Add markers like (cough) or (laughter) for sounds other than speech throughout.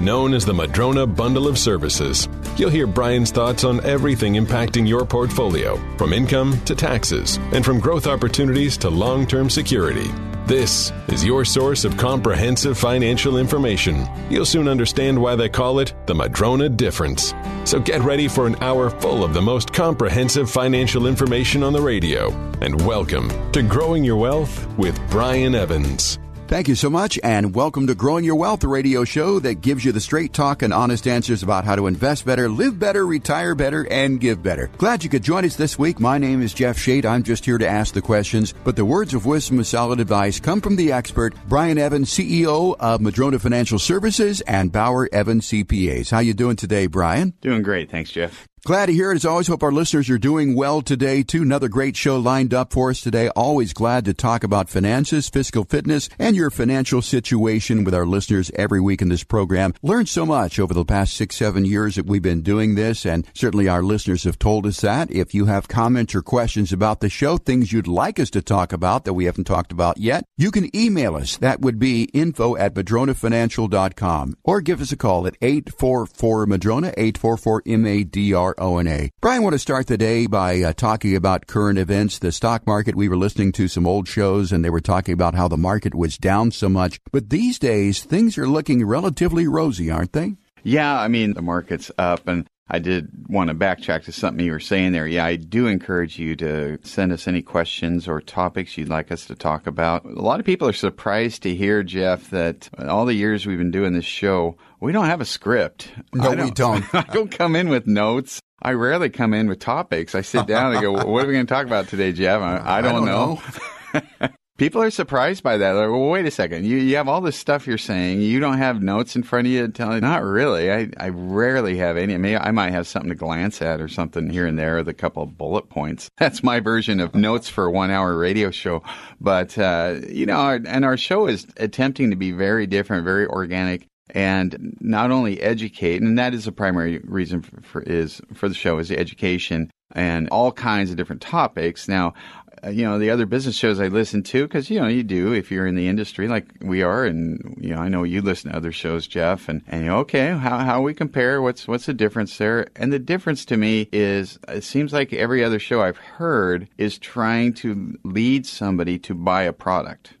known as the Madrona Bundle of Services. You'll hear Brian's thoughts on everything impacting your portfolio, from income to taxes, and from growth opportunities to long term security. This is your source of comprehensive financial information. You'll soon understand why they call it the Madrona Difference. So get ready for an hour full of the most comprehensive financial information on the radio. And welcome to Growing Your Wealth with Brian Evans. Thank you so much, and welcome to Growing Your Wealth, the radio show that gives you the straight talk and honest answers about how to invest better, live better, retire better, and give better. Glad you could join us this week. My name is Jeff Shade. I'm just here to ask the questions, but the words of wisdom and solid advice come from the expert, Brian Evans, CEO of Madrona Financial Services and Bauer Evans CPAs. How you doing today, Brian? Doing great. Thanks, Jeff. Glad to hear it. As always, hope our listeners are doing well today, too. Another great show lined up for us today. Always glad to talk about finances, fiscal fitness, and your financial situation with our listeners every week in this program. Learned so much over the past six, seven years that we've been doing this, and certainly our listeners have told us that. If you have comments or questions about the show, things you'd like us to talk about that we haven't talked about yet, you can email us. That would be info at madronafinancial.com or give us a call at 844 Madrona, 844 M-A-D-R O-N-A. Brian, want to start the day by uh, talking about current events. The stock market, we were listening to some old shows and they were talking about how the market was down so much. But these days, things are looking relatively rosy, aren't they? Yeah, I mean, the market's up and I did want to backtrack to something you were saying there. Yeah, I do encourage you to send us any questions or topics you'd like us to talk about. A lot of people are surprised to hear, Jeff, that all the years we've been doing this show, we don't have a script. No, I we don't. (laughs) I don't come in with notes. I rarely come in with topics. I sit down and go, "What are we going to talk about today, Jeff?" I, I don't, I don't know. (laughs) People are surprised by that. Like, well, wait a second. You you have all this stuff you're saying. You don't have notes in front of you telling. Not really. I, I rarely have any. I, mean, I might have something to glance at or something here and there with a couple of bullet points. (laughs) That's my version of notes for a one hour radio show. But uh, you know, our, and our show is attempting to be very different, very organic and not only educate, and that is the primary reason for, for, is for the show is education and all kinds of different topics. Now, uh, you know the other business shows I listen to because you know you do if you're in the industry like we are, and you know I know you listen to other shows, Jeff, and and you know, okay, how how we compare? What's what's the difference there? And the difference to me is it seems like every other show I've heard is trying to lead somebody to buy a product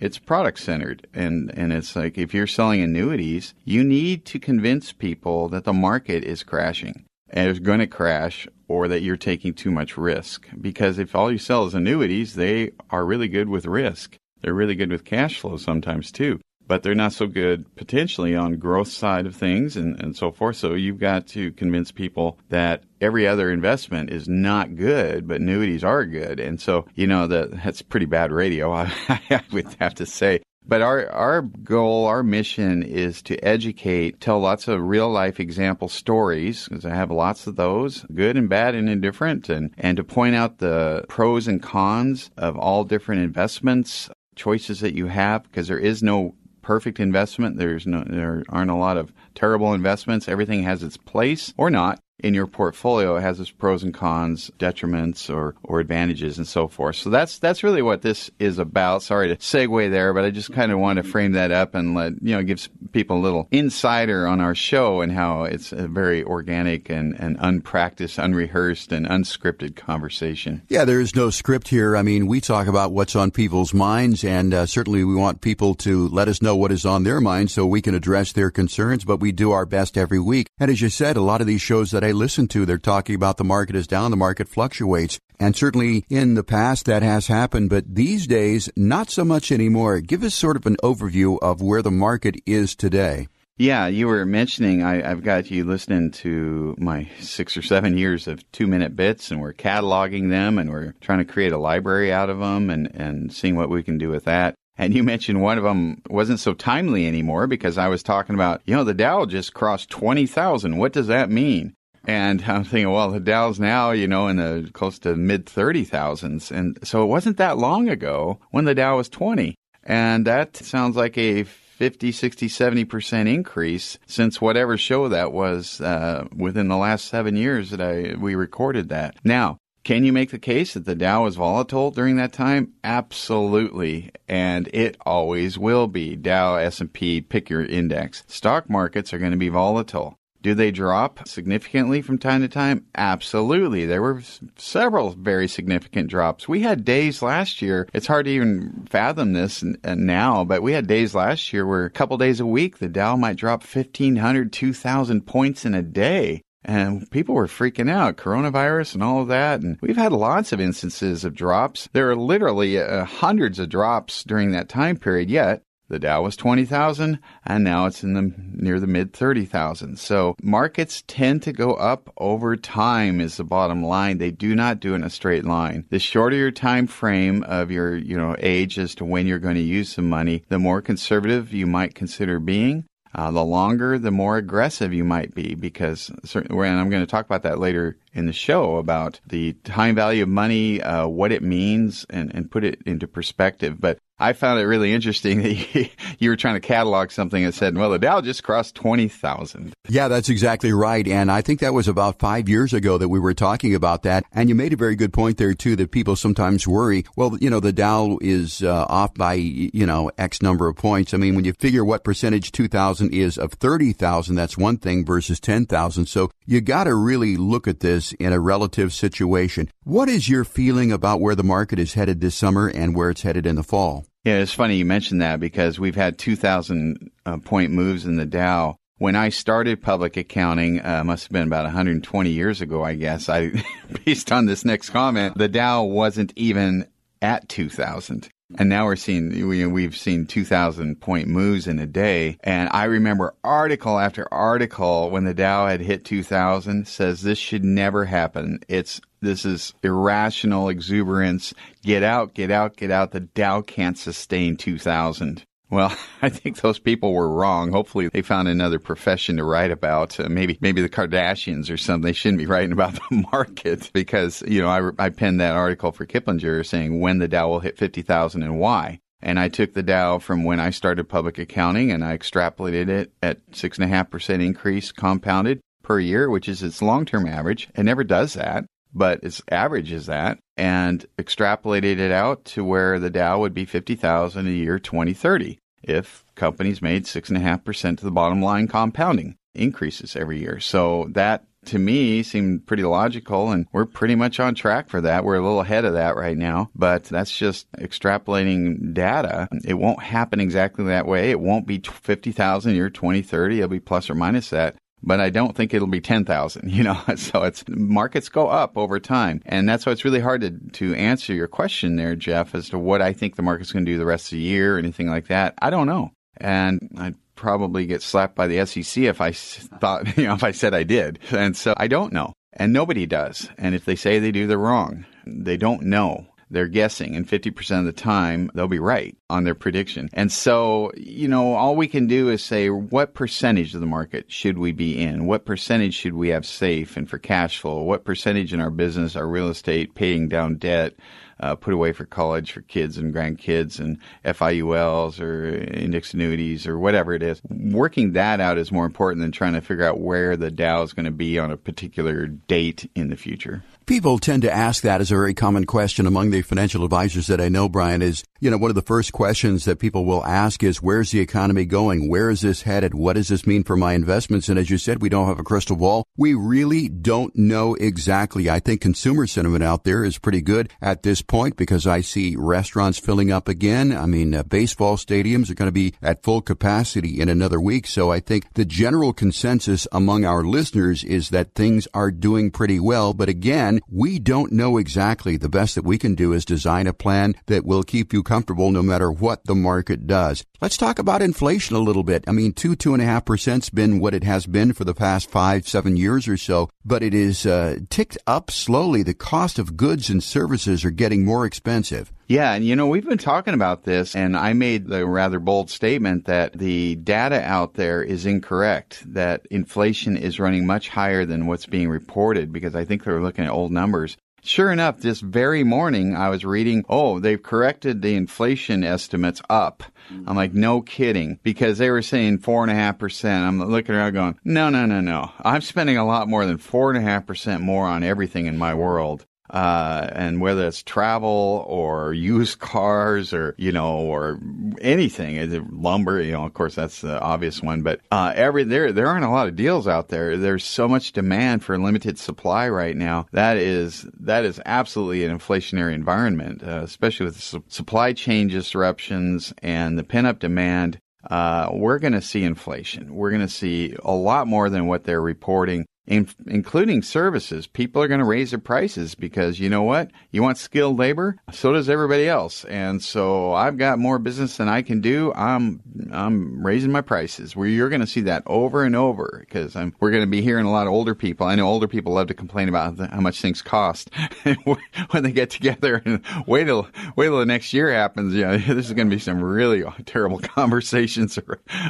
it's product centered and and it's like if you're selling annuities you need to convince people that the market is crashing and it's going to crash or that you're taking too much risk. Because if all you sell is annuities they are really good with risk. They're really good with cash flow sometimes too but they're not so good potentially on growth side of things and, and so forth. So you've got to convince people that every other investment is not good, but annuities are good. And so, you know, that that's pretty bad radio, (laughs) I, I would have to say. But our, our goal, our mission is to educate, tell lots of real life example stories, because I have lots of those, good and bad and indifferent, and, and to point out the pros and cons of all different investments, choices that you have, because there is no perfect investment. There's no, there aren't a lot of terrible investments. Everything has its place or not. In your portfolio it has its pros and cons, detriments or, or advantages and so forth. So that's that's really what this is about. Sorry to segue there, but I just kind of want to frame that up and let you know gives people a little insider on our show and how it's a very organic and, and unpracticed, unrehearsed, and unscripted conversation. Yeah, there is no script here. I mean, we talk about what's on people's minds, and uh, certainly we want people to let us know what is on their minds so we can address their concerns. But we do our best every week. And as you said, a lot of these shows that I listen to, they're talking about the market is down, the market fluctuates. And certainly in the past that has happened, but these days, not so much anymore. Give us sort of an overview of where the market is today. Yeah, you were mentioning I, have got you listening to my six or seven years of two minute bits, and we're cataloging them, and we're trying to create a library out of them, and and seeing what we can do with that. And you mentioned one of them wasn't so timely anymore because I was talking about, you know, the Dow just crossed 20,000. What does that mean? And I'm thinking, well, the Dow's now, you know, in the close to mid 30,000s. And so it wasn't that long ago when the Dow was 20. And that sounds like a 50, 60, 70% increase since whatever show that was uh, within the last seven years that I we recorded that. Now, can you make the case that the Dow was volatile during that time? Absolutely, and it always will be. Dow, S&P, pick your index. Stock markets are going to be volatile. Do they drop significantly from time to time? Absolutely. There were several very significant drops. We had days last year. It's hard to even fathom this now, but we had days last year where a couple days a week the Dow might drop 1,500, 2,000 points in a day. And people were freaking out, coronavirus and all of that. And we've had lots of instances of drops. There are literally uh, hundreds of drops during that time period, yet the Dow was 20,000 and now it's in the near the mid 30,000. So markets tend to go up over time is the bottom line. They do not do in a straight line. The shorter your time frame of your, you know, age as to when you're going to use some money, the more conservative you might consider being. Uh, the longer, the more aggressive you might be because certainly, and I'm going to talk about that later in the show about the time value of money, uh, what it means, and, and put it into perspective. But I found it really interesting that (laughs) you, were trying to catalog something that said, well, the Dow just crossed 20,000. Yeah, that's exactly right. And I think that was about five years ago that we were talking about that. And you made a very good point there, too, that people sometimes worry, well, you know, the Dow is uh, off by, you know, X number of points. I mean, when you figure what percentage 2,000 is of 30,000, that's one thing versus 10,000. So you got to really look at this in a relative situation. What is your feeling about where the market is headed this summer and where it's headed in the fall? Yeah, it's funny you mentioned that because we've had 2,000 uh, point moves in the Dow. When I started public accounting, uh, must have been about 120 years ago, I guess. I, (laughs) based on this next comment, the Dow wasn't even at 2,000. And now we're seeing, we, we've seen 2,000 point moves in a day. And I remember article after article when the Dow had hit 2,000 says this should never happen. It's this is irrational exuberance. Get out, get out, get out. The Dow can't sustain 2000. Well, (laughs) I think those people were wrong. Hopefully, they found another profession to write about. Uh, maybe, maybe the Kardashians or something. They shouldn't be writing about (laughs) the market because you know I, I penned that article for Kiplinger saying when the Dow will hit fifty thousand and why. And I took the Dow from when I started public accounting and I extrapolated it at six and a half percent increase compounded per year, which is its long term average. It never does that but its average is that, and extrapolated it out to where the Dow would be 50,000 a year 2030 if companies made 6.5% to the bottom line compounding increases every year. So that to me seemed pretty logical and we're pretty much on track for that. We're a little ahead of that right now, but that's just extrapolating data. It won't happen exactly that way. It won't be 50,000 year 2030. It'll be plus or minus that but I don't think it'll be 10,000, (laughs) you know. So it's markets go up over time. And that's why it's really hard to, to answer your question there, Jeff, as to what I think the market's going to do the rest of the year or anything like that. I don't know. And I'd probably get slapped by the SEC if I thought, (laughs) you know, if I said I did. And so I don't know. And nobody does. And if they say they do, they're wrong. They don't know. They're guessing, and 50% of the time they'll be right on their prediction. And so, you know, all we can do is say what percentage of the market should we be in? What percentage should we have safe and for cash flow? What percentage in our business, our real estate, paying down debt? uh, put away for college for kids and grandkids and FIULs or index annuities or whatever it is. Working that out is more important than trying to figure out where the Dow is going to be on a particular date in the future. People tend to ask that as a very common question among the financial advisors that I know, Brian, is, you know, one of the first questions that people will ask is, where's the economy going? Where is this headed? What does this mean for my investments? And as you said, we don't have a crystal ball. We really don't know exactly. I think consumer sentiment out there is pretty good at this point because I see restaurants filling up again. I mean, uh, baseball stadiums are going to be at full capacity in another week. So I think the general consensus among our listeners is that things are doing pretty well. But again, we don't know exactly. The best that we can do is design a plan that will keep you comfortable no matter what the market does. Let's talk about inflation a little bit. I mean, two, two and a half percent's been what it has been for the past five, seven years or so, but it is uh, ticked up slowly. The cost of goods and services are getting more expensive. Yeah, and you know, we've been talking about this, and I made the rather bold statement that the data out there is incorrect, that inflation is running much higher than what's being reported because I think they're looking at old numbers. Sure enough, this very morning I was reading, oh, they've corrected the inflation estimates up. I'm like, no kidding, because they were saying four and a half percent. I'm looking around going, no, no, no, no. I'm spending a lot more than four and a half percent more on everything in my world uh, and whether it's travel or used cars or you know or anything, lumber. You know, of course, that's the obvious one. But uh, every there there aren't a lot of deals out there. There's so much demand for limited supply right now. That is that is absolutely an inflationary environment, uh, especially with su- supply chain disruptions and the pent up demand. Uh, we're going to see inflation. We're going to see a lot more than what they're reporting in, including services. People are going to raise their prices because you know what? You want skilled labor, so does everybody else. And so I've got more business than I can do. I'm I'm raising my prices. Where you're going to see that over and over because I'm, we're going to be hearing a lot of older people. I know older people love to complain about how much things cost (laughs) when they get together and wait till wait till the next year happens. Yeah, (laughs) this is going to be some really (laughs) terrible conversations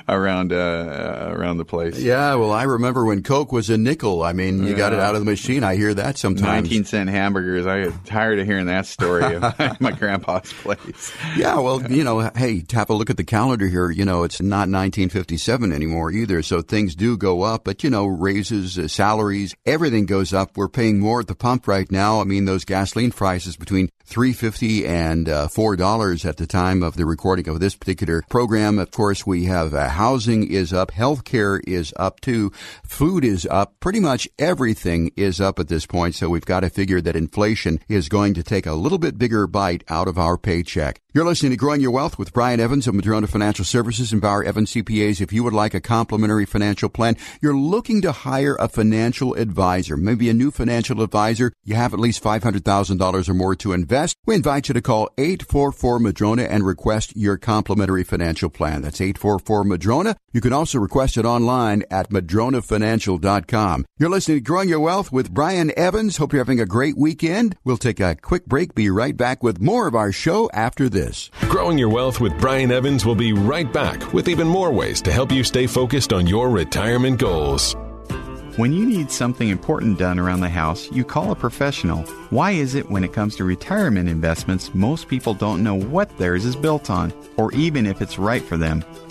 around uh, around the place. Yeah, well, I remember when Coke was a nickel I mean, you got it out of the machine. I hear that sometimes. 19 cent hamburgers. I get tired of hearing that story of (laughs) (laughs) my grandpa's place. Yeah, well, you know, hey, have a look at the calendar here. You know, it's not 1957 anymore either. So things do go up, but you know, raises, uh, salaries, everything goes up. We're paying more at the pump right now. I mean, those gasoline prices between 350 and uh, $4 at the time of the recording of this particular program. Of course, we have uh, housing is up, healthcare is up too, food is up, pretty much everything is up at this point. So we've got to figure that inflation is going to take a little bit bigger bite out of our paycheck. You're listening to Growing Your Wealth with Brian Evans of Madrona Financial Services and Bauer Evans CPAs. If you would like a complimentary financial plan, you're looking to hire a financial advisor, maybe a new financial advisor. You have at least $500,000 or more to invest. We invite you to call 844 Madrona and request your complimentary financial plan. That's 844 Madrona. You can also request it online at madronafinancial.com. You're listening to Growing Your Wealth with Brian Evans. Hope you're having a great weekend. We'll take a quick break. Be right back with more of our show after this this. Growing Your Wealth with Brian Evans will be right back with even more ways to help you stay focused on your retirement goals. When you need something important done around the house, you call a professional. Why is it when it comes to retirement investments, most people don't know what theirs is built on, or even if it's right for them?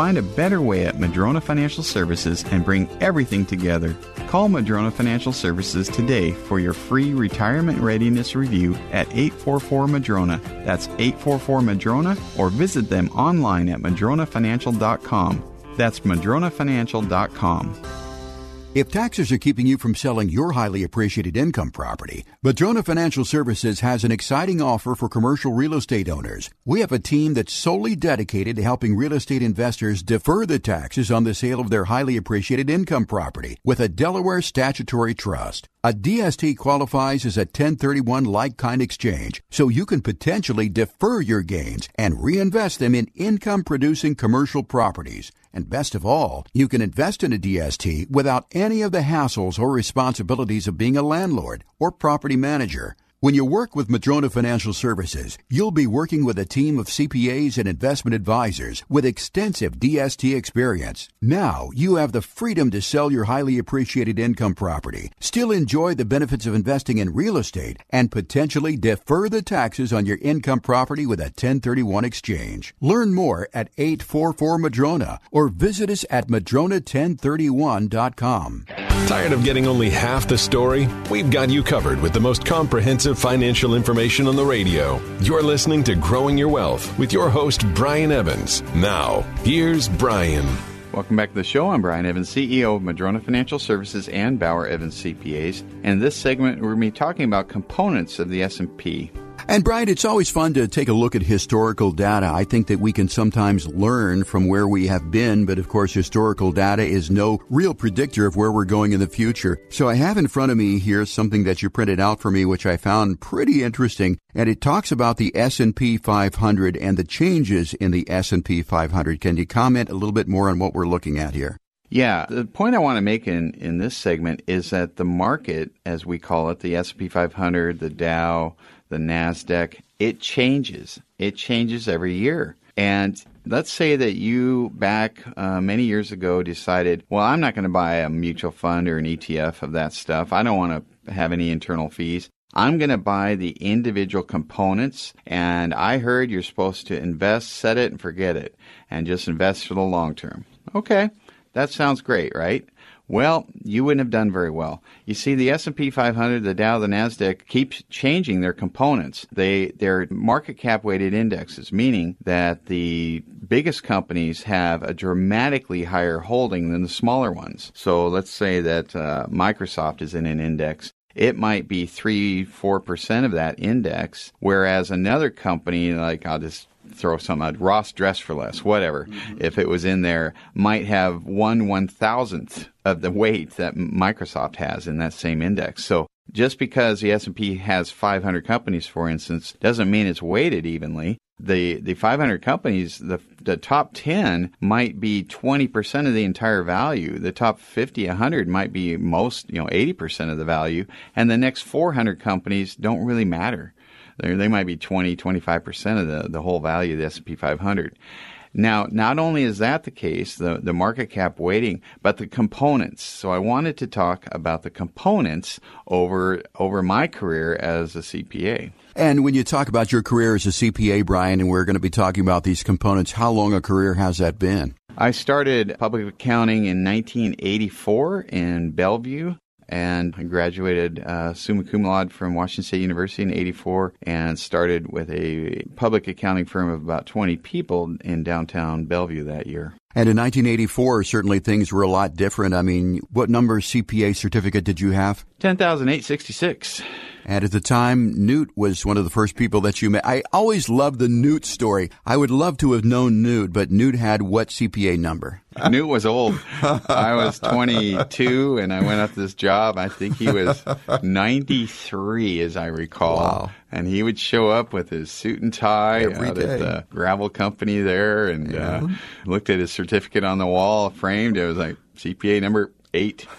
Find a better way at Madrona Financial Services and bring everything together. Call Madrona Financial Services today for your free retirement readiness review at 844 Madrona. That's 844 Madrona or visit them online at madronafinancial.com. That's madronafinancial.com. If taxes are keeping you from selling your highly appreciated income property, Madrona Financial Services has an exciting offer for commercial real estate owners. We have a team that's solely dedicated to helping real estate investors defer the taxes on the sale of their highly appreciated income property with a Delaware statutory trust. A DST qualifies as a 1031 like kind exchange, so you can potentially defer your gains and reinvest them in income producing commercial properties. And best of all, you can invest in a DST without any of the hassles or responsibilities of being a landlord or property manager. When you work with Madrona Financial Services, you'll be working with a team of CPAs and investment advisors with extensive DST experience. Now you have the freedom to sell your highly appreciated income property, still enjoy the benefits of investing in real estate, and potentially defer the taxes on your income property with a 1031 exchange. Learn more at 844 Madrona or visit us at madrona1031.com. Tired of getting only half the story? We've got you covered with the most comprehensive financial information on the radio. You're listening to Growing Your Wealth with your host, Brian Evans. Now, here's Brian. Welcome back to the show. I'm Brian Evans, CEO of Madrona Financial Services and Bauer Evans CPAs. And in this segment, we're going to be talking about components of the S&P and Brian, it's always fun to take a look at historical data. I think that we can sometimes learn from where we have been, but of course, historical data is no real predictor of where we're going in the future. So I have in front of me here something that you printed out for me, which I found pretty interesting, and it talks about the S&P 500 and the changes in the S&P 500. Can you comment a little bit more on what we're looking at here? Yeah, the point I want to make in, in this segment is that the market, as we call it, the S&P 500, the Dow, the NASDAQ, it changes. It changes every year. And let's say that you back uh, many years ago decided, well, I'm not going to buy a mutual fund or an ETF of that stuff. I don't want to have any internal fees. I'm going to buy the individual components. And I heard you're supposed to invest, set it, and forget it, and just invest for the long term. Okay, that sounds great, right? Well, you wouldn't have done very well. You see, the S&P 500, the Dow, the Nasdaq keeps changing their components. They they're market cap weighted indexes, meaning that the biggest companies have a dramatically higher holding than the smaller ones. So let's say that uh, Microsoft is in an index it might be 3 4% of that index whereas another company like I'll just throw some out. Ross Dress for Less, whatever. Mm-hmm. If it was in there, might have one one thousandth of the weight that Microsoft has in that same index. So just because the S&P has 500 companies, for instance, doesn't mean it's weighted evenly. The the 500 companies, the the top 10 might be 20% of the entire value. The top 50, 100 might be most, you know, 80% of the value, and the next 400 companies don't really matter. They're, they might be 20, 25% of the, the whole value of the S&P 500. Now, not only is that the case, the, the market cap weighting, but the components. So I wanted to talk about the components over over my career as a CPA. And when you talk about your career as a CPA, Brian, and we're going to be talking about these components, how long a career has that been? I started public accounting in 1984 in Bellevue and I graduated uh, summa cum laude from Washington State University in 84 and started with a public accounting firm of about 20 people in downtown Bellevue that year. And in 1984, certainly things were a lot different. I mean, what number CPA certificate did you have? 10,866. And at the time, Newt was one of the first people that you met. I always loved the Newt story. I would love to have known Newt, but Newt had what CPA number? (laughs) Newt was old. I was 22 and I went up to this job. I think he was 93, as I recall. Wow. And he would show up with his suit and tie Every out day. at the gravel company there and yeah. uh, looked at his certificate on the wall framed. It was like CPA number eight. (laughs)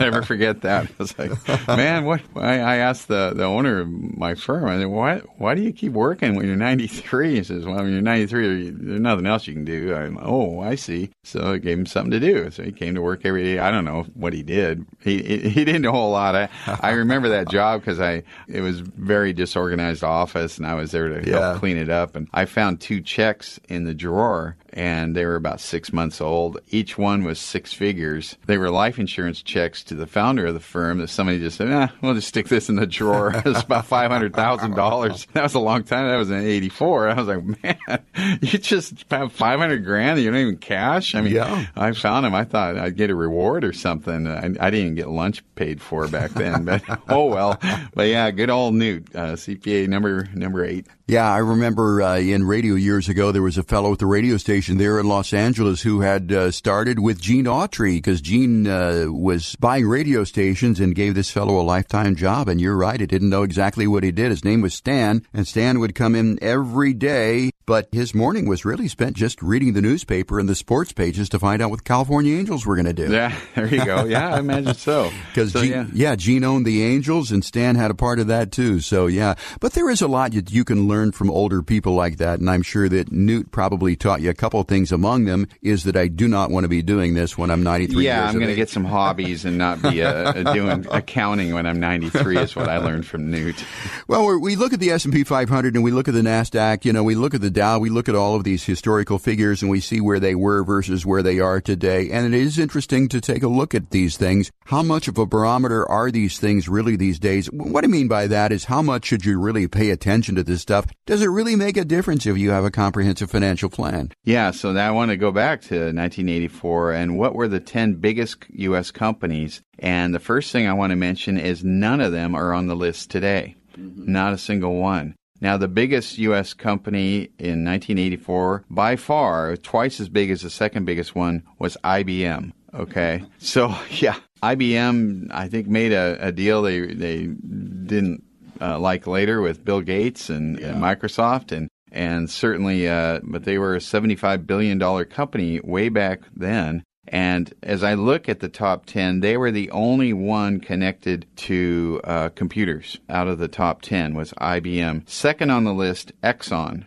Never forget that. I was like, man, what? I, I asked the, the owner of my firm, I said, why, why do you keep working when you're 93? He says, well, when you're 93, there's nothing else you can do. I'm, oh, I see. So I gave him something to do. So he came to work every day. I don't know what he did. He, he, he didn't do a whole lot. I, I remember that job because I, it was very disorganized office and I was there to Yeah. help clean it up. And I found two checks in the drawer and they were about six months old. Each one was six figures. They were life insurance checks to the founder of the firm that somebody just said, eh, we'll just stick this in the drawer. it's about $500,000. (laughs) That was a long time. That was in 84. I was like, man, (laughs) you just have 500 grand you don't even cash? I mean, Yeah. I found him. I thought I'd get a reward or something. I, I didn't even get lunch paid for back then, but (laughs) oh well. But yeah, good old Newt, uh, CPA number number eight. Yeah, I remember uh, in radio years ago there was a fellow at the radio station there in Los Angeles who had uh, started with Gene Autry because Gene uh, was buying radio stations and gave this fellow a lifetime job. And you're right, I didn't know exactly what he did. His name was Stan, and Stan would come in every day, but his morning was really spent just reading the newspaper and the sports pages to find out what the California Angels were going to do. Yeah, (laughs) there you go. Yeah, I imagine so. Because so, Gene, yeah. yeah. Gene owned the Angels, and Stan had a part of that too. So yeah, but there is a lot that you can learn from older people like that, and I'm sure that Newt probably taught you a couple of things. Among them is that I do not want to be doing this when I'm 93. Yeah, years I'm going to get some hobbies and not be (laughs) uh, doing accounting when I'm 93. Is what I learned from Newt. Well, we're, we look at the S&P 500 and we look at the Nasdaq. You know, we look at the Dow. We look at all of these historical figures and we see where they were versus where they are today. And it is interesting to take a look at these things. How much of a barometer are these things really these days? What I mean by that is how much should you really pay attention to this stuff? Does it really make a difference if you have a comprehensive financial plan? Yeah, so now I want to go back to 1984 and what were the 10 biggest U.S. companies? And the first thing I want to mention is none of them are on the list today. Mm-hmm. Not a single one. Now, the biggest U.S. company in 1984, by far, twice as big as the second biggest one, was IBM. Okay. (laughs) So, yeah, IBM, I think, made a, a deal they, they didn't uh, like later with Bill Gates and, and Microsoft. And and certainly, uh, but they were a $75 billion company way back then. And as I look at the top 10, they were the only one connected to uh, computers out of the top 10 was IBM. Second on the list, Exxon.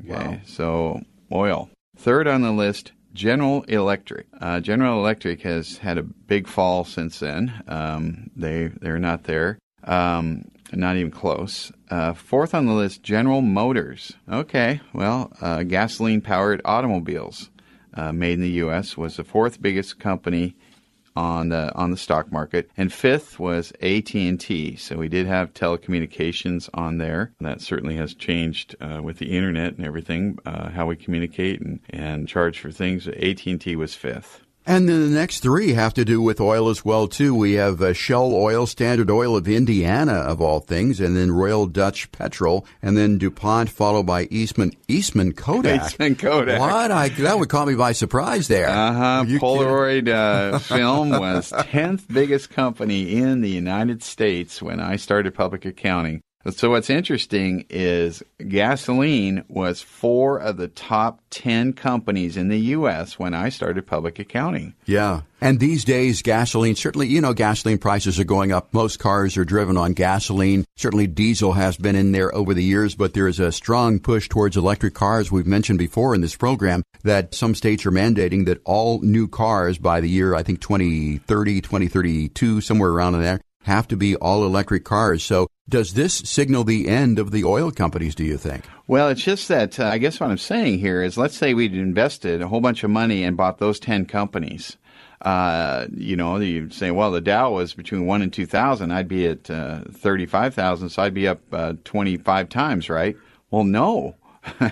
Okay, so oil. Third on the list, General Electric. Uh, General Electric has had a big fall since then. Um, they they're not there. Um, not even close. Uh, fourth on the list, General Motors. Okay, well, uh, gasoline powered automobiles uh, made in the U.S. was the fourth biggest company on the on the stock market, and fifth was AT and T. So we did have telecommunications on there. That certainly has changed uh, with the internet and everything, uh, how we communicate and, and charge for things. AT and T was fifth. And then the next three have to do with oil as well too. We have uh, Shell Oil, Standard Oil of Indiana of all things, and then Royal Dutch Petrol, and then DuPont, followed by Eastman Eastman Kodak. Eastman Kodak. What? I, that would caught me by surprise there. Uh huh. Polaroid uh, (laughs) film was tenth biggest company in the United States when I started public accounting. So what's interesting is gasoline was four of the top ten companies in the U.S. when I started public accounting. Yeah. And these days, gasoline, certainly, you know, gasoline prices are going up. Most cars are driven on gasoline. Certainly diesel has been in there over the years, but there is a strong push towards electric cars. We've mentioned before in this program that some states are mandating that all new cars by the year, I think 2030, 2032, somewhere around in there, have to be all electric cars. So does this signal the end of the oil companies, do you think? Well, it's just that uh, I guess what I'm saying here is let's say we'd invested a whole bunch of money and bought those 10 companies. Uh, you know, you say, well, the Dow was between 1 and 2,000. I'd be at uh, 35,000, so I'd be up uh, 25 times, right? Well, no. (laughs)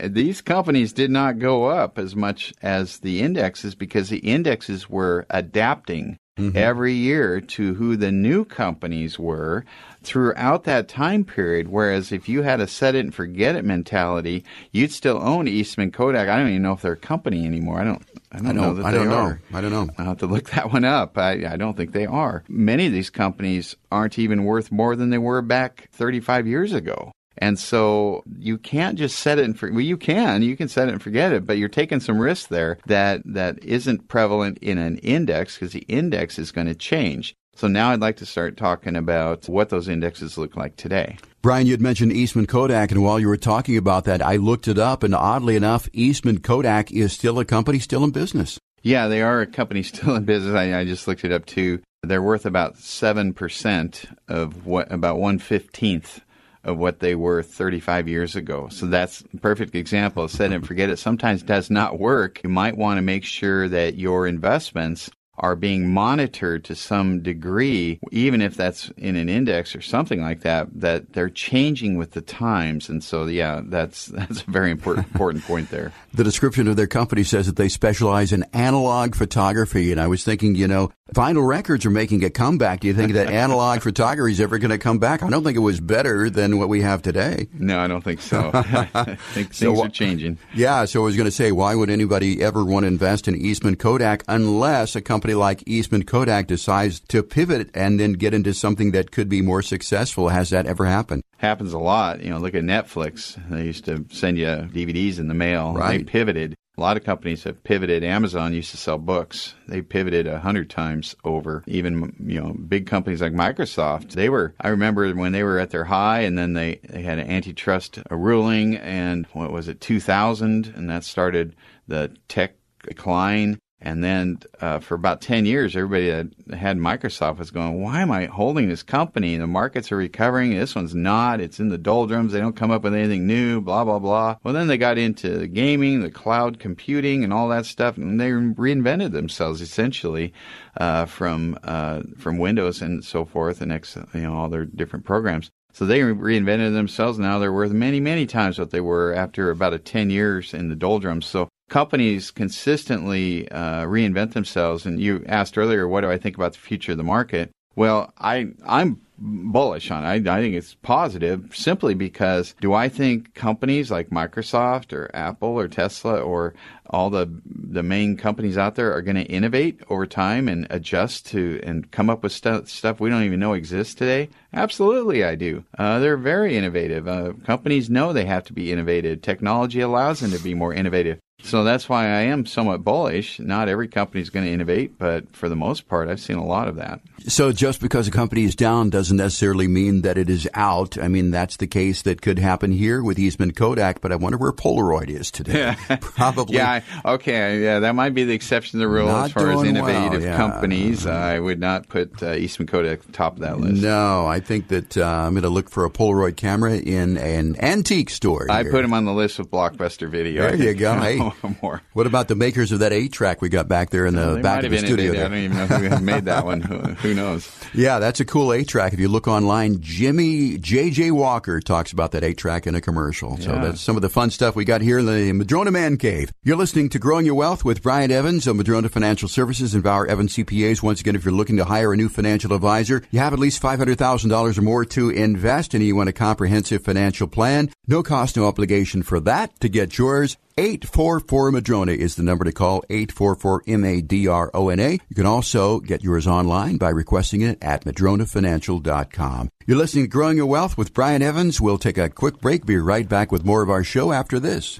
These companies did not go up as much as the indexes because the indexes were adapting Mm-hmm. every year to who the new companies were throughout that time period. Whereas if you had a set it and forget it mentality, you'd still own Eastman Kodak. I don't even know if they're a company anymore. I don't. I don't, I know don't, that I they don't know. are. I don't know. I'll have to look (laughs) that one up. I, I don't think they are. Many of these companies aren't even worth more than they were back 35 years ago. And so you can't just set it and for, well, you can, you can set it and forget it, but you're taking some risk there that, that isn't prevalent in an index because the index is going to change. So now I'd like to start talking about what those indexes look like today. Brian, you had mentioned Eastman Kodak, and while you were talking about that, I looked it up, and oddly enough, Eastman Kodak is still a company still in business. Yeah, they are a company (laughs) still in business. I, I just looked it up too. They're worth about seven percent of what about one fifteenth of what they were 35 years ago. So that's a perfect example. Set and forget it sometimes does not work. You might want to make sure that your investments are being monitored to some degree, even if that's in an index or something like that, that they're changing with the times. And so, yeah, that's (laughs) that's a very important important point there. (laughs) The description of their company says that they specialize in analog photography, and I was thinking, you know, vinyl records are making a comeback. Do you think that analog (laughs) photography is ever going to come back? I don't think it was better than what we have today. No, I don't think so. I think things so, are changing. Yeah, so I was going to say, why would anybody ever want to invest in Eastman Kodak unless a company company like Eastman Kodak decides to pivot and then get into something that could be more successful. Has that ever happened? Happens a lot. You know, look at Netflix. They used to send you DVDs in the mail. Right. They pivoted. A lot of companies have pivoted. Amazon used to sell books. They pivoted a hundred times over. Even you know big companies like Microsoft. They were. I remember when they were at their high, and then they they had an antitrust ruling, and what was it, 2000, and that started the tech decline. And then uh, for about 10 years, everybody that had Microsoft was going, Why am I holding this company? The markets are recovering. This one's not. It's in the doldrums. They don't come up with anything new, blah, blah, blah. Well, then they got into the gaming, the cloud computing, and all that stuff, and they reinvented themselves essentially uh, from, uh, from Windows and so forth, and ex- you know, all their different programs. So they reinvented themselves. Now they're worth many, many times what they were after about a 10 years in the doldrums. So companies consistently uh, reinvent themselves. And you asked earlier, what do I think about the future of the market? Well, I I'm bullish on it. I, I, think it's positive simply because do I think companies like Microsoft or Apple or Tesla or all the the main companies out there are going to innovate over time and adjust to and come up with stu- stuff we don't even know exists today? Absolutely, I do. Uh, they're very innovative. Uh, companies know they have to be innovative. Technology allows them to be more innovative. So that's why I am somewhat bullish. Not every company is going to innovate, but for the most part, I've seen a lot of that. So just because a company is down doesn't necessarily mean that it is out. I mean, that's the case that could happen here with Eastman Kodak, but I wonder where Polaroid is today. (laughs) Probably. yeah. Okay. Yeah. That might be the exception to the rule as far as innovative well, yeah. companies. I would not put uh, Eastman Kodak at the top of that list. No, I think that uh, I'm going to look for a Polaroid camera in an antique store. I put him on the list of Blockbuster Video. There you go. (laughs) Hey, (laughs) more. What about the makers of that eight track we got back there in the back of the studio? I don't even know who made that one. who, knows? (laughs) Yeah, that's a cool eight track. If you look online, Jimmy J.J. Walker talks about that eight track in a commercial. So that's some of the fun stuff we got here in the Madrona Man Cave. You're listening to Growing Your Wealth with Brian Evans of Madrona Financial Services and Bauer Evans CPAs. Once again, if you're looking to hire a new financial advisor, you have at least $500,000 or more to invest and you want a comprehensive financial plan. No cost, no obligation for that. To get yours, 844 Madrona is the number to call 844 M A D R O N A. You can also get yours online by requesting it at madronafinancial.com. You're listening to Growing Your Wealth with Brian Evans. We'll take a quick break. Be right back with more of our show after this.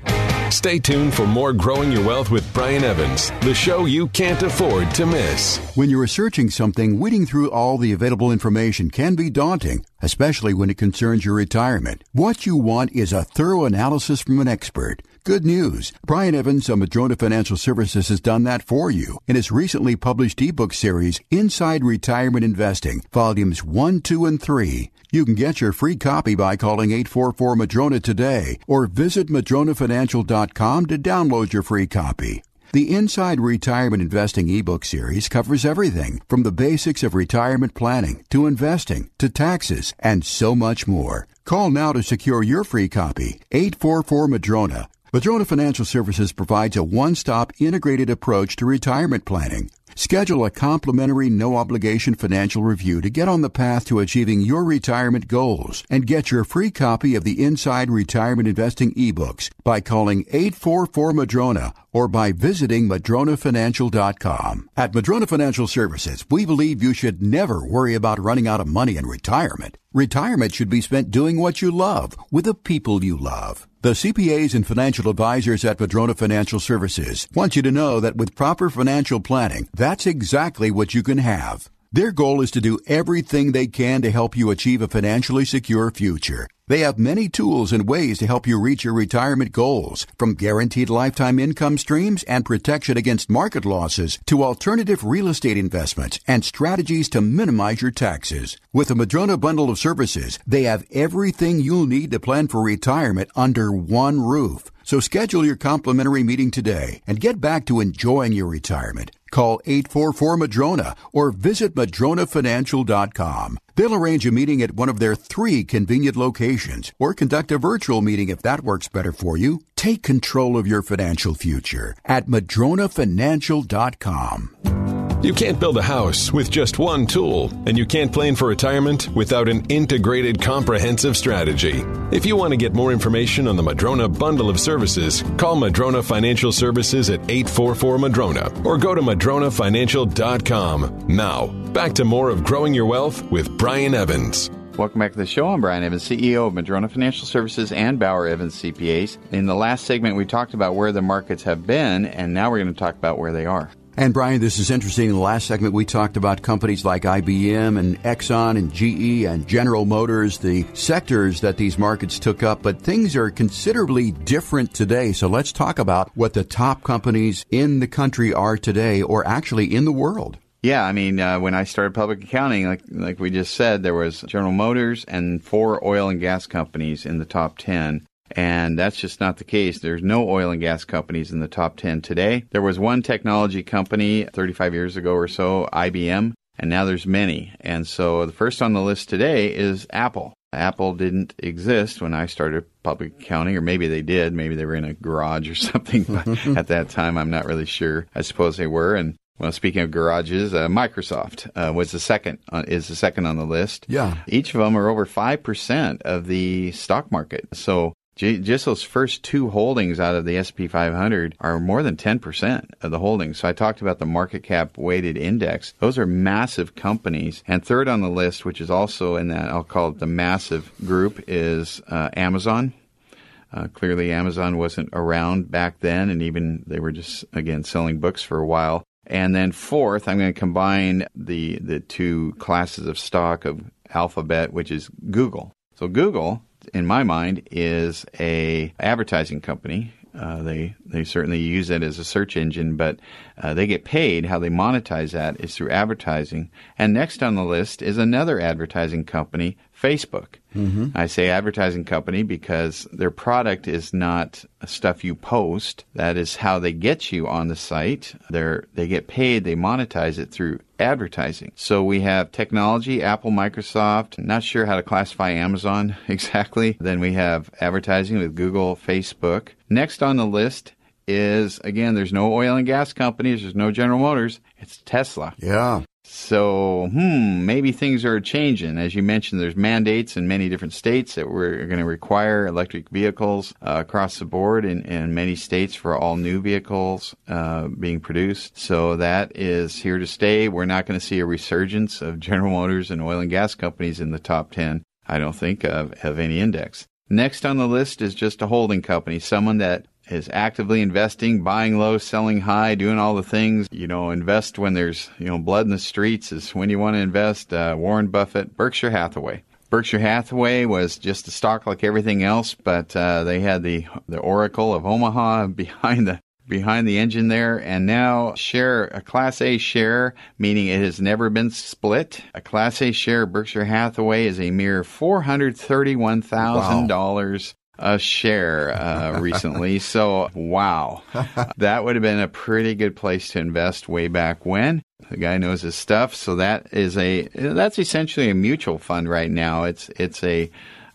Stay tuned for more Growing Your Wealth with Brian Evans, the show you can't afford to miss. When you're researching something, weeding through all the available information can be daunting, especially when it concerns your retirement. What you want is a thorough analysis from an expert. Good news. Brian Evans of Madrona Financial Services has done that for you in his recently published ebook series, Inside Retirement Investing, volumes 1, 2, and 3. You can get your free copy by calling 844 Madrona today or visit madronafinancial.com to download your free copy. The Inside Retirement Investing ebook series covers everything from the basics of retirement planning to investing to taxes and so much more. Call now to secure your free copy. 844 Madrona. Madrona Financial Services provides a one-stop integrated approach to retirement planning. Schedule a complimentary no obligation financial review to get on the path to achieving your retirement goals and get your free copy of the Inside Retirement Investing ebooks by calling 844 Madrona or by visiting madronafinancial.com. At Madrona Financial Services, we believe you should never worry about running out of money in retirement. Retirement should be spent doing what you love with the people you love. The CPAs and financial advisors at Madrona Financial Services want you to know that with proper financial planning, that's exactly what you can have. Their goal is to do everything they can to help you achieve a financially secure future. They have many tools and ways to help you reach your retirement goals, from guaranteed lifetime income streams and protection against market losses to alternative real estate investments and strategies to minimize your taxes. With the Madrona bundle of services, they have everything you'll need to plan for retirement under one roof. So schedule your complimentary meeting today and get back to enjoying your retirement. Call 844 Madrona or visit madronafinancial.com. They'll arrange a meeting at one of their three convenient locations or conduct a virtual meeting if that works better for you. Take control of your financial future at madronafinancial.com. You can't build a house with just one tool, and you can't plan for retirement without an integrated, comprehensive strategy. If you want to get more information on the Madrona bundle of services, call Madrona Financial Services at 844 Madrona or go to madronafinancial.com. Now, back to more of Growing Your Wealth with Brian Evans. Welcome back to the show. I'm Brian Evans, CEO of Madrona Financial Services and Bauer Evans CPAs. In the last segment, we talked about where the markets have been, and now we're going to talk about where they are. And Brian, this is interesting. In the last segment, we talked about companies like IBM and Exxon and GE and General Motors, the sectors that these markets took up, but things are considerably different today. So let's talk about what the top companies in the country are today, or actually in the world. Yeah, I mean, uh, when I started public accounting, like like we just said, there was General Motors and four oil and gas companies in the top ten. And that's just not the case. There's no oil and gas companies in the top 10 today. There was one technology company 35 years ago or so, IBM, and now there's many. And so the first on the list today is Apple. Apple didn't exist when I started public accounting, or maybe they did. Maybe they were in a garage or (laughs) something (laughs) (laughs) at that time. I'm not really sure. I suppose they were. And well, speaking of garages, uh, Microsoft uh, was the second uh, is the second on the list. Yeah, each of them are over five percent of the stock market. So just those first two holdings out of the SP 500 are more than 10% of the holdings. So I talked about the market cap weighted index. Those are massive companies. And third on the list, which is also in that, I'll call it the massive group, is uh, Amazon. Uh, clearly, Amazon wasn't around back then, and even they were just, again, selling books for a while. And then fourth, I'm going to combine the, the two classes of stock of Alphabet, which is Google. So Google in my mind, is a advertising company. Uh, they they certainly use it as a search engine, but uh, they get paid. How they monetize that is through advertising. And next on the list is another advertising company, Facebook. Mm-hmm. I say advertising company because their product is not stuff you post. That is how they get you on the site. They they get paid. They monetize it through advertising. So we have technology, Apple, Microsoft. Not sure how to classify Amazon (laughs) exactly. Then we have advertising with Google, Facebook. Next on the list is again, there's no oil and gas companies, there's no General Motors. It's Tesla. Yeah. So, hmm, maybe things are changing. As you mentioned, there's mandates in many different states that we're going to require electric vehicles uh, across the board in, in many states for all new vehicles uh, being produced. So that is here to stay. We're not going to see a resurgence of General Motors and oil and gas companies in the top 10, I don't think, of, of any index. Next on the list is just a holding company, someone that is actively investing, buying low, selling high, doing all the things. You know, invest when there's you know blood in the streets is when you want to invest. Uh, Warren Buffett, Berkshire Hathaway. Berkshire Hathaway was just a stock like everything else, but uh, they had the the Oracle of Omaha (laughs) behind the behind the engine there, and now share a Class A share, meaning it has never been split. A Class A share Berkshire Hathaway is a mere four hundred thirty-one thousand wow. A share uh, recently. (laughs) so, wow, that would have been a pretty good place to invest way back when. The guy knows his stuff. So that is a that's essentially a mutual fund right now. It's it's a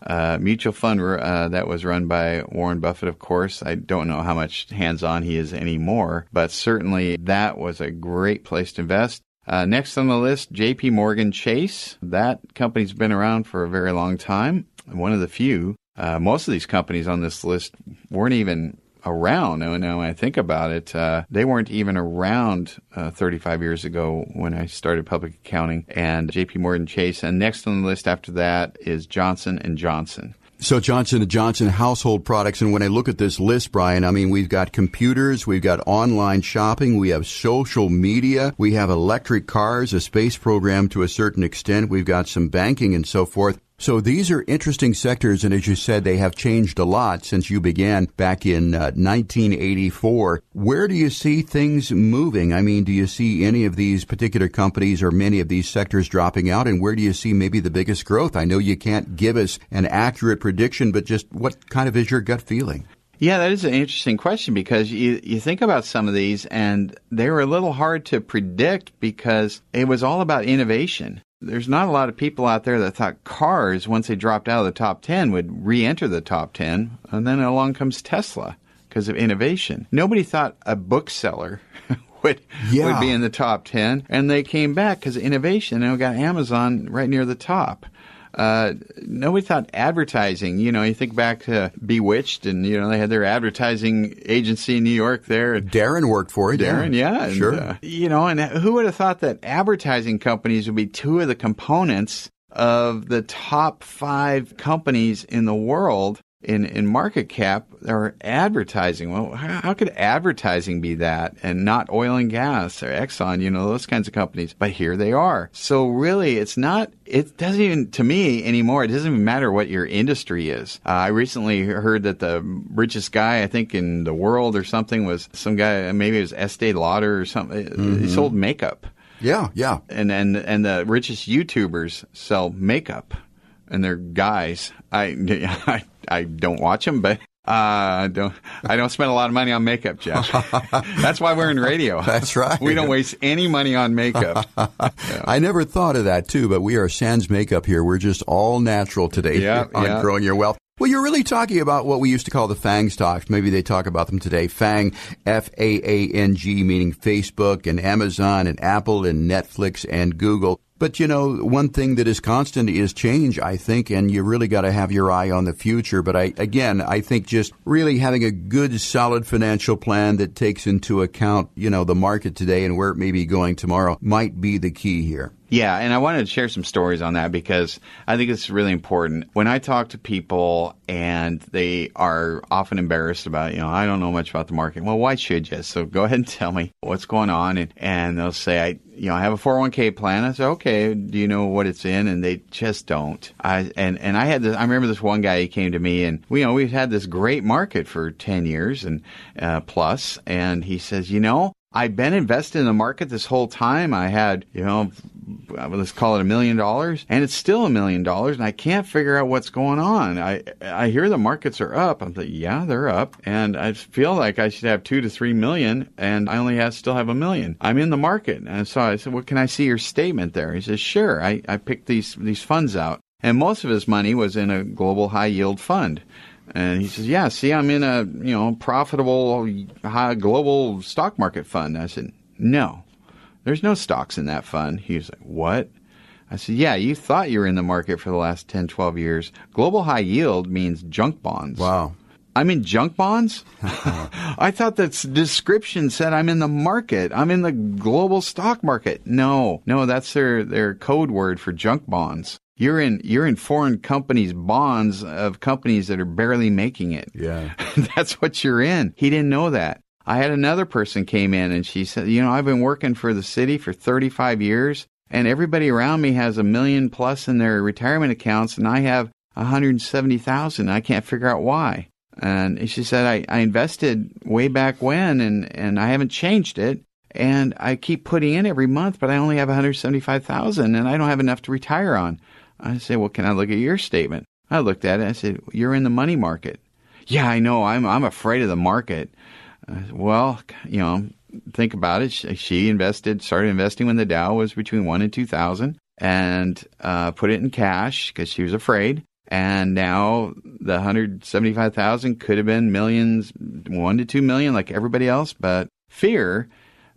uh, mutual fund uh, that was run by Warren Buffett, of course. I don't know how much hands on he is anymore, but certainly that was a great place to invest. Uh, next on the list, JP Morgan Chase. That company's been around for a very long time. One of the few uh, most of these companies on this list weren't even around. Now when I think about it, uh, they weren't even around uh, 35 years ago when I started public accounting. And J.P. Morgan Chase, and next on the list after that is Johnson and Johnson. So Johnson & Johnson household products and when I look at this list Brian I mean we've got computers, we've got online shopping, we have social media, we have electric cars, a space program to a certain extent, we've got some banking and so forth. So these are interesting sectors, and as you said, they have changed a lot since you began back in uh, 1984. Where do you see things moving? I mean, do you see any of these particular companies or many of these sectors dropping out, and where do you see maybe the biggest growth? I know you can't give us an accurate prediction, but just what kind of is your gut feeling? Yeah, that is an interesting question because you, you think about some of these and they were a little hard to predict because it was all about innovation there's not a lot of people out there that thought cars, once they dropped out of the top 10, would re enter the top 10. And then along comes Tesla because of innovation. Nobody thought a bookseller (laughs) would, yeah. would be in the top 10. And they came back because of innovation and we got Amazon right near the top. Uh, nobody thought advertising. You know, you think back to Bewitched, and you know they had their advertising agency in New York. There, Darren worked for it. Darren, yeah, and, sure. Uh, you know, and who would have thought that advertising companies would be two of the components of the top five companies in the world in, in market cap or advertising. Well, how, how, could advertising be that and not oil and gas or Exxon, you know, those kinds of companies? But here they are. So really, it's not, it doesn't even, to me anymore, it doesn't even matter what your industry is. Uh, I recently heard that the richest guy, I think in the world or something was some guy, maybe it was Estee Lauder or something. Mm-hmm. He sold makeup. Yeah, yeah. And, and, and the richest YouTubers sell makeup and they're guys. I, (laughs) I, I don't watch them, but uh, I don't I don't spend a lot of money on makeup, Jeff. (laughs) That's why we're in radio. That's right. We don't waste any money on makeup. (laughs) Yeah. I never thought of that too, but we are sans makeup here. We're just all natural today yeah, on yeah. growing your wealth. Well, you're really talking about what we used to call the FANG stocks. Maybe they talk about them today. FANG, F-A-A-N-G, meaning Facebook and Amazon and Apple and Netflix and Google. But you know, one thing that is constant is change, I think, and you really got to have your eye on the future. But I, again, I think just really having a good, solid financial plan that takes into account, you know, the market today and where it may be going tomorrow might be the key here. Yeah, and I wanted to share some stories on that because I think it's really important. When I talk to people and they are often embarrassed about, you know, I don't know much about the market. Well, why should you? So go ahead and (laughs) tell me what's going on. And, and they'll say, I, you know, I have a 401k plan. I say, okay, do you know what it's in? And they just don't. I, and, and I had this, I remember this one guy, he came to me and, we, you know, we've had this great market for 10 years and, uh, plus, And he says, you know, I've been invested in the market this whole time. I had, you know, let's call it a million dollars, and it's still a million dollars, and I can't figure out what's going on. I I hear the markets are up. I'm like, yeah, they're up, and I feel like I should have two to three million, and I only have still have a million. I'm in the market, and so I said, well, can I see your statement there? He says, sure. I I picked these these funds out, and most of his money was in a global high yield fund. And he says, "Yeah, see, I'm in a you know profitable high global stock market fund." I said, "No, there's no stocks in that fund." He was like, "What?" I said, "Yeah, you thought you were in the market for the last 10, 12 years. Global high yield means junk bonds." Wow. I'm in junk bonds? (laughs) I thought that description said I'm in the market. I'm in the global stock market. No, no, that's their, their code word for junk bonds you're in you're in foreign companies bonds of companies that are barely making it. Yeah. (laughs) That's what you're in. He didn't know that. I had another person came in and she said, "You know, I've been working for the city for 35 years and everybody around me has a million plus in their retirement accounts and I have 170,000. I can't figure out why." And she said, I, I invested way back when and, and I haven't changed it and I keep putting in every month, but I only have 175,000 and I don't have enough to retire on. I said, well, can I look at your statement? I looked at it. I said, you're in the money market. Yeah, I know. I'm, I'm afraid of the market. Well, you know, think about it. She, she, invested, started investing when the Dow was between one and 2000 and uh, put it in cash because she was afraid. And now the 175,000 could have been millions, one to two million like everybody else, but fear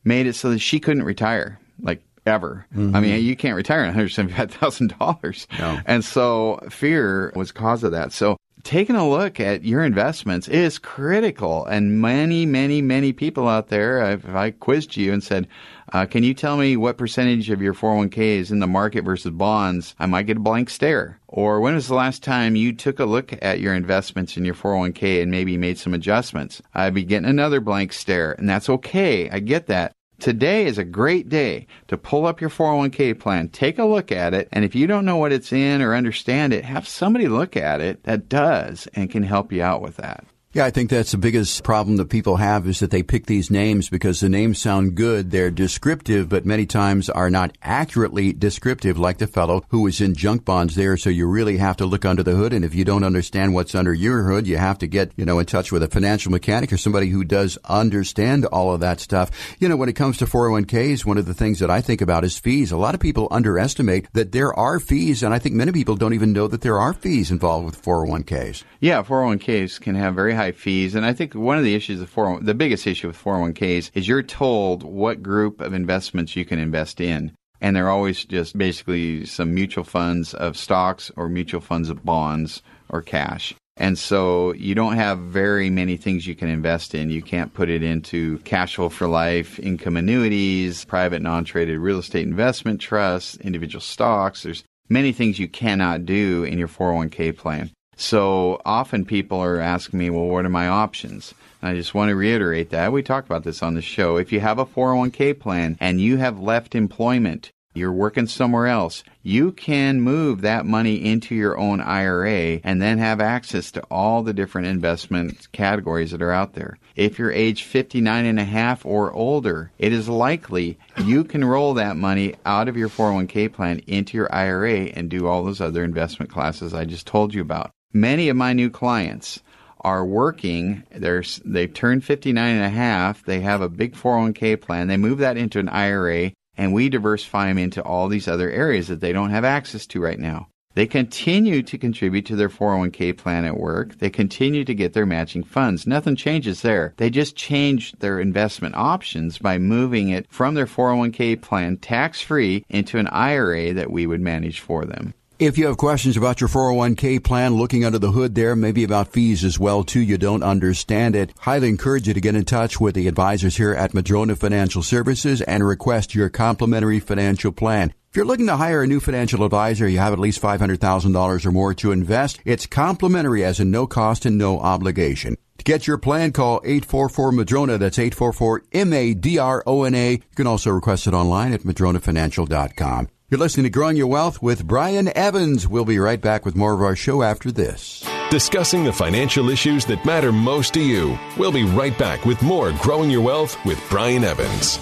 made it so that she couldn't retire. Like ever. Mm-hmm. I mean, mm-hmm. you can't retire on $175,000. No. And so fear was cause of that. So taking a look at your investments is critical. And many, many, many people out there, if I quizzed you and said, uh, can you tell me what percentage of your 401k is in the market versus bonds? I might get a blank stare. Or when was the last time you took a look at your investments in your 401k and maybe made some adjustments? I'd be getting another blank stare. And that's okay. I get that Today is a great day to pull up your 401k plan, take a look at it, and if you don't know what it's in or understand it, have somebody look at it that does and can help you out with that. Yeah, I think that's the biggest problem that people have is that they pick these names because the names sound good. They're descriptive, but many times are not accurately descriptive, like the fellow who was in junk bonds there. So you really have to look under the hood. And if you don't understand what's under your hood, you have to get, you know, in touch with a financial mechanic or somebody who does understand all of that stuff. You know, when it comes to 401ks, one of the things that I think about is fees. A lot of people underestimate that there are fees. And I think many people don't even know that there are fees involved with 401ks. Yeah, 401ks can have very high high fees. And I think one of the issues of 4, the biggest issue with 401ks is you're told what group of investments you can invest in. And they're always just basically some mutual funds of stocks or mutual funds of bonds or cash. And so you don't have very many things you can invest in. You can't put it into cash flow for life, income annuities, private non traded real estate investment trusts, individual stocks. There's many things you cannot do in your 401k plan. So often people are asking me, well, what are my options? And I just want to reiterate that. We talked about this on the show. If you have a 401k plan and you have left employment, you're working somewhere else, you can move that money into your own IRA and then have access to all the different investment categories that are out there. If you're age 59 and a half or older, it is likely you can roll that money out of your 401k plan into your IRA and do all those other investment classes I just told you about. Many of my new clients are working. They're, they've turned 59 and a half. They have a big 401k plan. They move that into an IRA and we diversify them into all these other areas that they don't have access to right now. They continue to contribute to their 401k plan at work. They continue to get their matching funds. Nothing changes there. They just change their investment options by moving it from their 401k plan tax free into an IRA that we would manage for them. If you have questions about your 401k plan, looking under the hood there, maybe about fees as well too, you don't understand it, highly encourage you to get in touch with the advisors here at Madrona Financial Services and request your complimentary financial plan. If you're looking to hire a new financial advisor, you have at least $500,000 or more to invest, it's complimentary as in no cost and no obligation. To get your plan, call 844-MADRONA. That's 844-M-A-D-R-O-N-A. You can also request it online at madronafinancial.com. You're listening to Growing Your Wealth with Brian Evans. We'll be right back with more of our show after this. Discussing the financial issues that matter most to you. We'll be right back with more Growing Your Wealth with Brian Evans.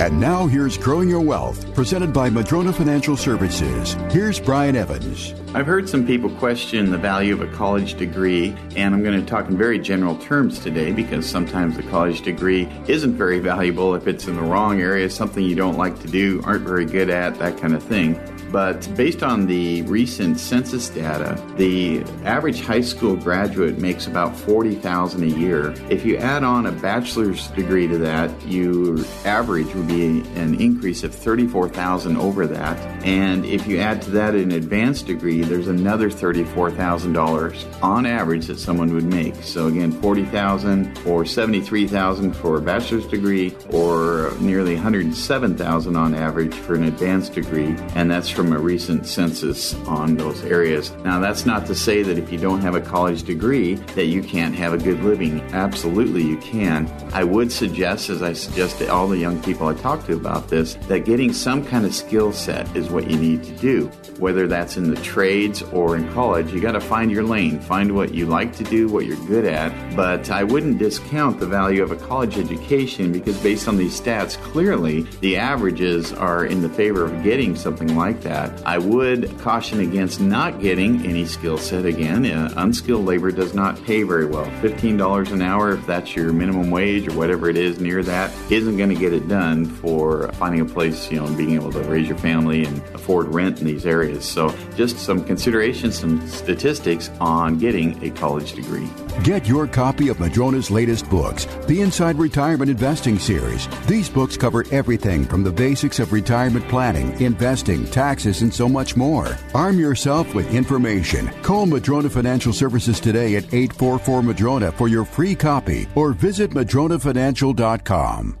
And now here's Growing Your Wealth, presented by Madrona Financial Services. Here's Brian Evans. I've heard some people question the value of a college degree, and I'm going to talk in very general terms today because sometimes the college degree isn't very valuable if it's in the wrong area, something you don't like to do, aren't very good at, that kind of thing. But based on the recent census data, the average high school graduate makes about 40,000 a year. If you add on a bachelor's degree to that, your average would be an increase of 34,000 over that. And if you add to that an advanced degree, there's another $34,000 on average that someone would make. So again, 40,000 or 73,000 for a bachelor's degree or nearly 107,000 on average for an advanced degree. And that's from a recent census on those areas. Now, that's not to say that if you don't have a college degree that you can't have a good living. Absolutely, you can. I would suggest, as I suggest to all the young people I talk to about this, that getting some kind of skill set is what you need to do. Whether that's in the trades or in college, you got to find your lane, find what you like to do, what you're good at. But I wouldn't discount the value of a college education because, based on these stats, clearly the averages are in the favor of getting something like that that. I would caution against not getting any skill set again. Uh, unskilled labor does not pay very well. $15 an hour, if that's your minimum wage or whatever it is near that, isn't going to get it done for finding a place, you know, being able to raise your family and afford rent in these areas. So, just some considerations, some statistics on getting a college degree. Get your copy of Madrona's latest books, the Inside Retirement Investing Series. These books cover everything from the basics of retirement planning, investing, taxes, and so much more. Arm yourself with information. Call Madrona Financial Services today at 844 Madrona for your free copy or visit madronafinancial.com.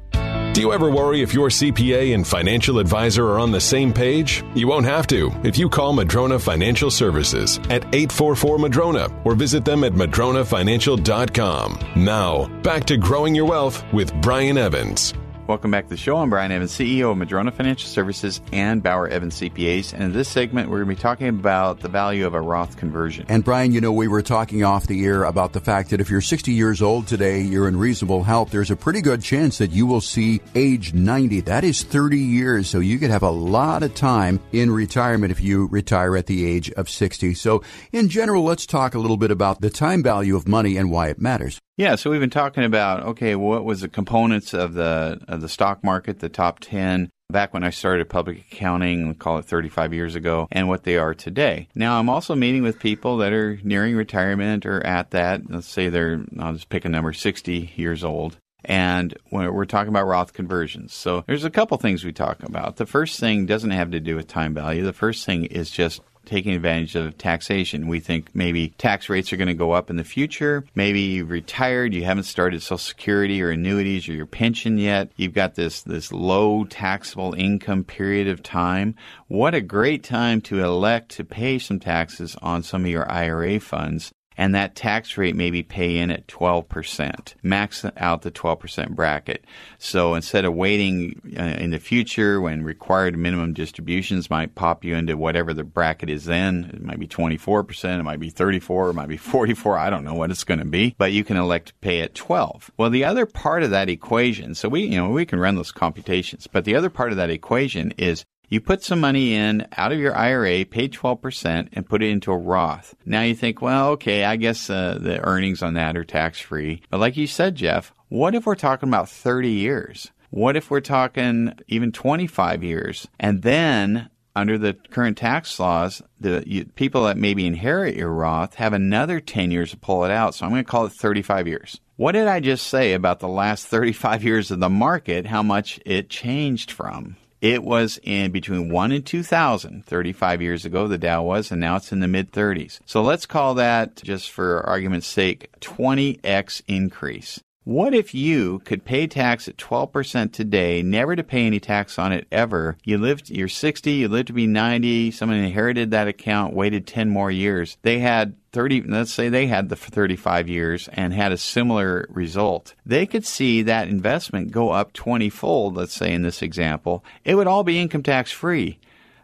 Do you ever worry if your CPA and financial advisor are on the same page? You won't have to if you call Madrona Financial Services at 844 Madrona or visit them at madronafinancial.com. Now, back to growing your wealth with Brian Evans. Welcome back to the show. I'm Brian Evans, CEO of Madrona Financial Services and Bauer Evans CPAs. And in this segment, we're going to be talking about the value of a Roth conversion. And Brian, you know, we were talking off the air about the fact that if you're 60 years old today, you're in reasonable health, there's a pretty good chance that you will see age 90. That is 30 years. So you could have a lot of time in retirement if you retire at the age of 60. So in general, let's talk a little bit about the time value of money and why it matters. Yeah, so we've been talking about okay, what was the components of the of the stock market, the top ten back when I started public accounting, call it 35 years ago, and what they are today. Now, I'm also meeting with people that are nearing retirement or at that. Let's say they're, I'll just pick a number, 60 years old. And we're talking about Roth conversions. So there's a couple things we talk about. The first thing doesn't have to do with time value. The first thing is just taking advantage of taxation. We think maybe tax rates are going to go up in the future. Maybe you've retired, you haven't started Social Security or annuities or your pension yet. You've got this this low taxable income period of time. What a great time to elect to pay some taxes on some of your IRA funds and that tax rate maybe pay in at 12%, max out the 12% bracket. So instead of waiting uh, in the future when required minimum distributions might pop you into whatever the bracket is then, it might be 24%, it might be 34, it might be 44, I don't know what it's going to be, but you can elect to pay at 12. Well, the other part of that equation, so we, you know, we can run those computations, but the other part of that equation is you put some money in out of your IRA, pay 12%, and put it into a Roth. Now you think, well, okay, I guess uh, the earnings on that are tax free. But like you said, Jeff, what if we're talking about 30 years? What if we're talking even 25 years? And then under the current tax laws, the you, people that maybe inherit your Roth have another 10 years to pull it out. So I'm going to call it 35 years. What did I just say about the last 35 years of the market, how much it changed from? It was in between 1 and 2000, 35 years ago, the Dow was, and now it's in the mid 30s. So let's call that, just for argument's sake, 20x increase. What if you could pay tax at 12% today, never to pay any tax on it ever? You lived, you're 60, you lived to be 90, someone inherited that account, waited 10 more years. They had 30, let's say they had the 35 years and had a similar result. They could see that investment go up 20 fold, let's say in this example. It would all be income tax free.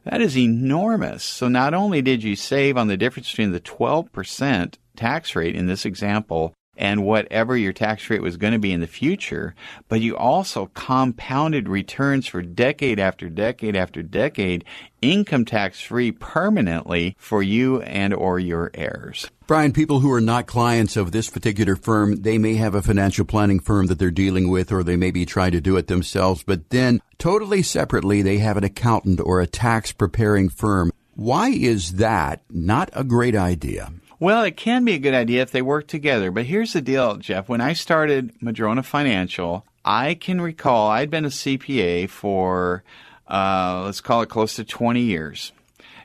That is enormous. So not only did you save on the difference between the 12% tax rate in this example and whatever your tax rate was going to be in the future, but you also compounded returns for decade after decade after decade, income tax free permanently for you and or your heirs. Brian, people who are not clients of this particular firm, they may have a financial planning firm that they're dealing with or they may be trying to do it themselves, but then totally separately they have an accountant or a tax preparing firm. Why is that not a great idea? Well, it can be a good idea if they work together. But here's the deal, Jeff. When I started Madrona Financial, I can recall I'd been a CPA for, uh, let's call it close to 20 years.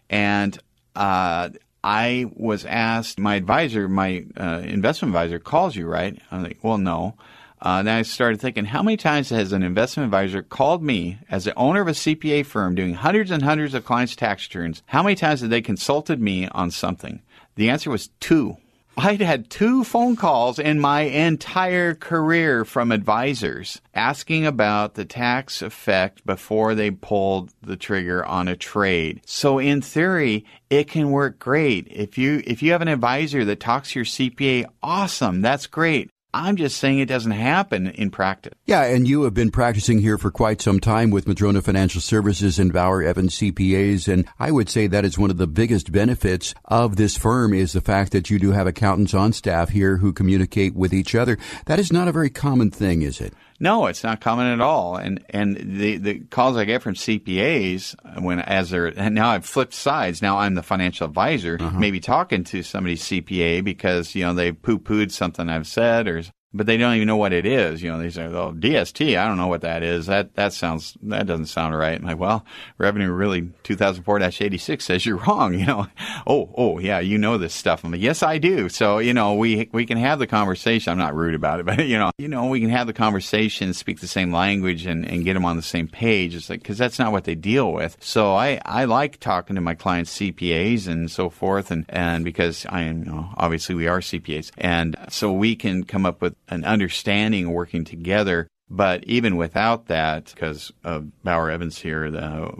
And uh, I was asked, my advisor, my uh, investment advisor calls you, right? I'm like, well, no. Uh, then I started thinking, how many times has an investment advisor called me as the owner of a CPA firm doing hundreds and hundreds of clients' tax returns? How many times have they consulted me on something? The answer was two. I'd had two phone calls in my entire career from advisors asking about the tax effect before they pulled the trigger on a trade. So in theory, it can work great. If you if you have an advisor that talks to your CPA, awesome, that's great. I'm just saying it doesn't happen in practice. Yeah, and you have been practicing here for quite some time with Madrona Financial Services and Bauer Evans CPAs, and I would say that is one of the biggest benefits of this firm is the fact that you do have accountants on staff here who communicate with each other. That is not a very common thing, is it? No, it's not common at all. And and the the calls I get from CPAs when as they're and now I've flipped sides. Now I'm the financial advisor, uh-huh. maybe talking to somebody's CPA because you know they poo pooed something I've said or but they don't even know what it is. You know, they say, "Oh, DST, I don't know what that is. That that sounds that doesn't sound right." I'm like, "Well, Revenue Ruling 2004-86 says you're wrong." (laughs) You know, oh, oh, yeah, you know this stuff. I'm like, "Yes, I do." So you know, we we can have the conversation. I'm not rude about it, (laughs) but you know, you know, we can have the conversation, speak the same language, and and get them on the same page. It's like because that's not what they deal with. So I I like talking to my clients' CPAs and so forth, and and because I am you know, obviously we are CPAs, and so we can come up with an understanding working together But even without that, because of Bauer Evans here, the,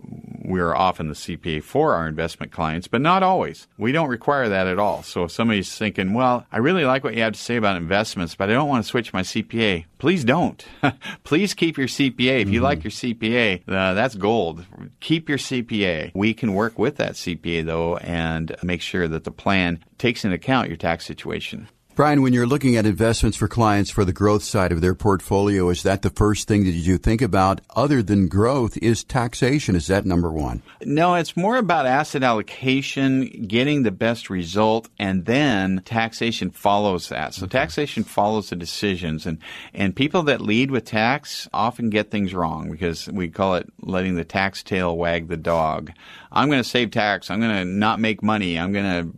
we're often the CPA for our investment clients, but not always. We don't require that at all. So if somebody's thinking, well, I really like what you have to say about investments, but I don't want to switch my CPA, please don't. (laughs) please keep your CPA. If you mm-hmm. like your CPA, uh, that's gold. Keep your CPA. We can work with that CPA though and make sure that the plan takes into account your tax situation. Brian, when you're looking at investments for clients for the growth side of their portfolio, is that the first thing that you think about other than growth is taxation? Is that number one? No, it's more about asset allocation, getting the best result, and then taxation follows that. So okay. taxation follows the decisions and, and people that lead with tax often get things wrong because we call it letting the tax tail wag the dog. I'm going to save tax. I'm going to not make money. I'm going to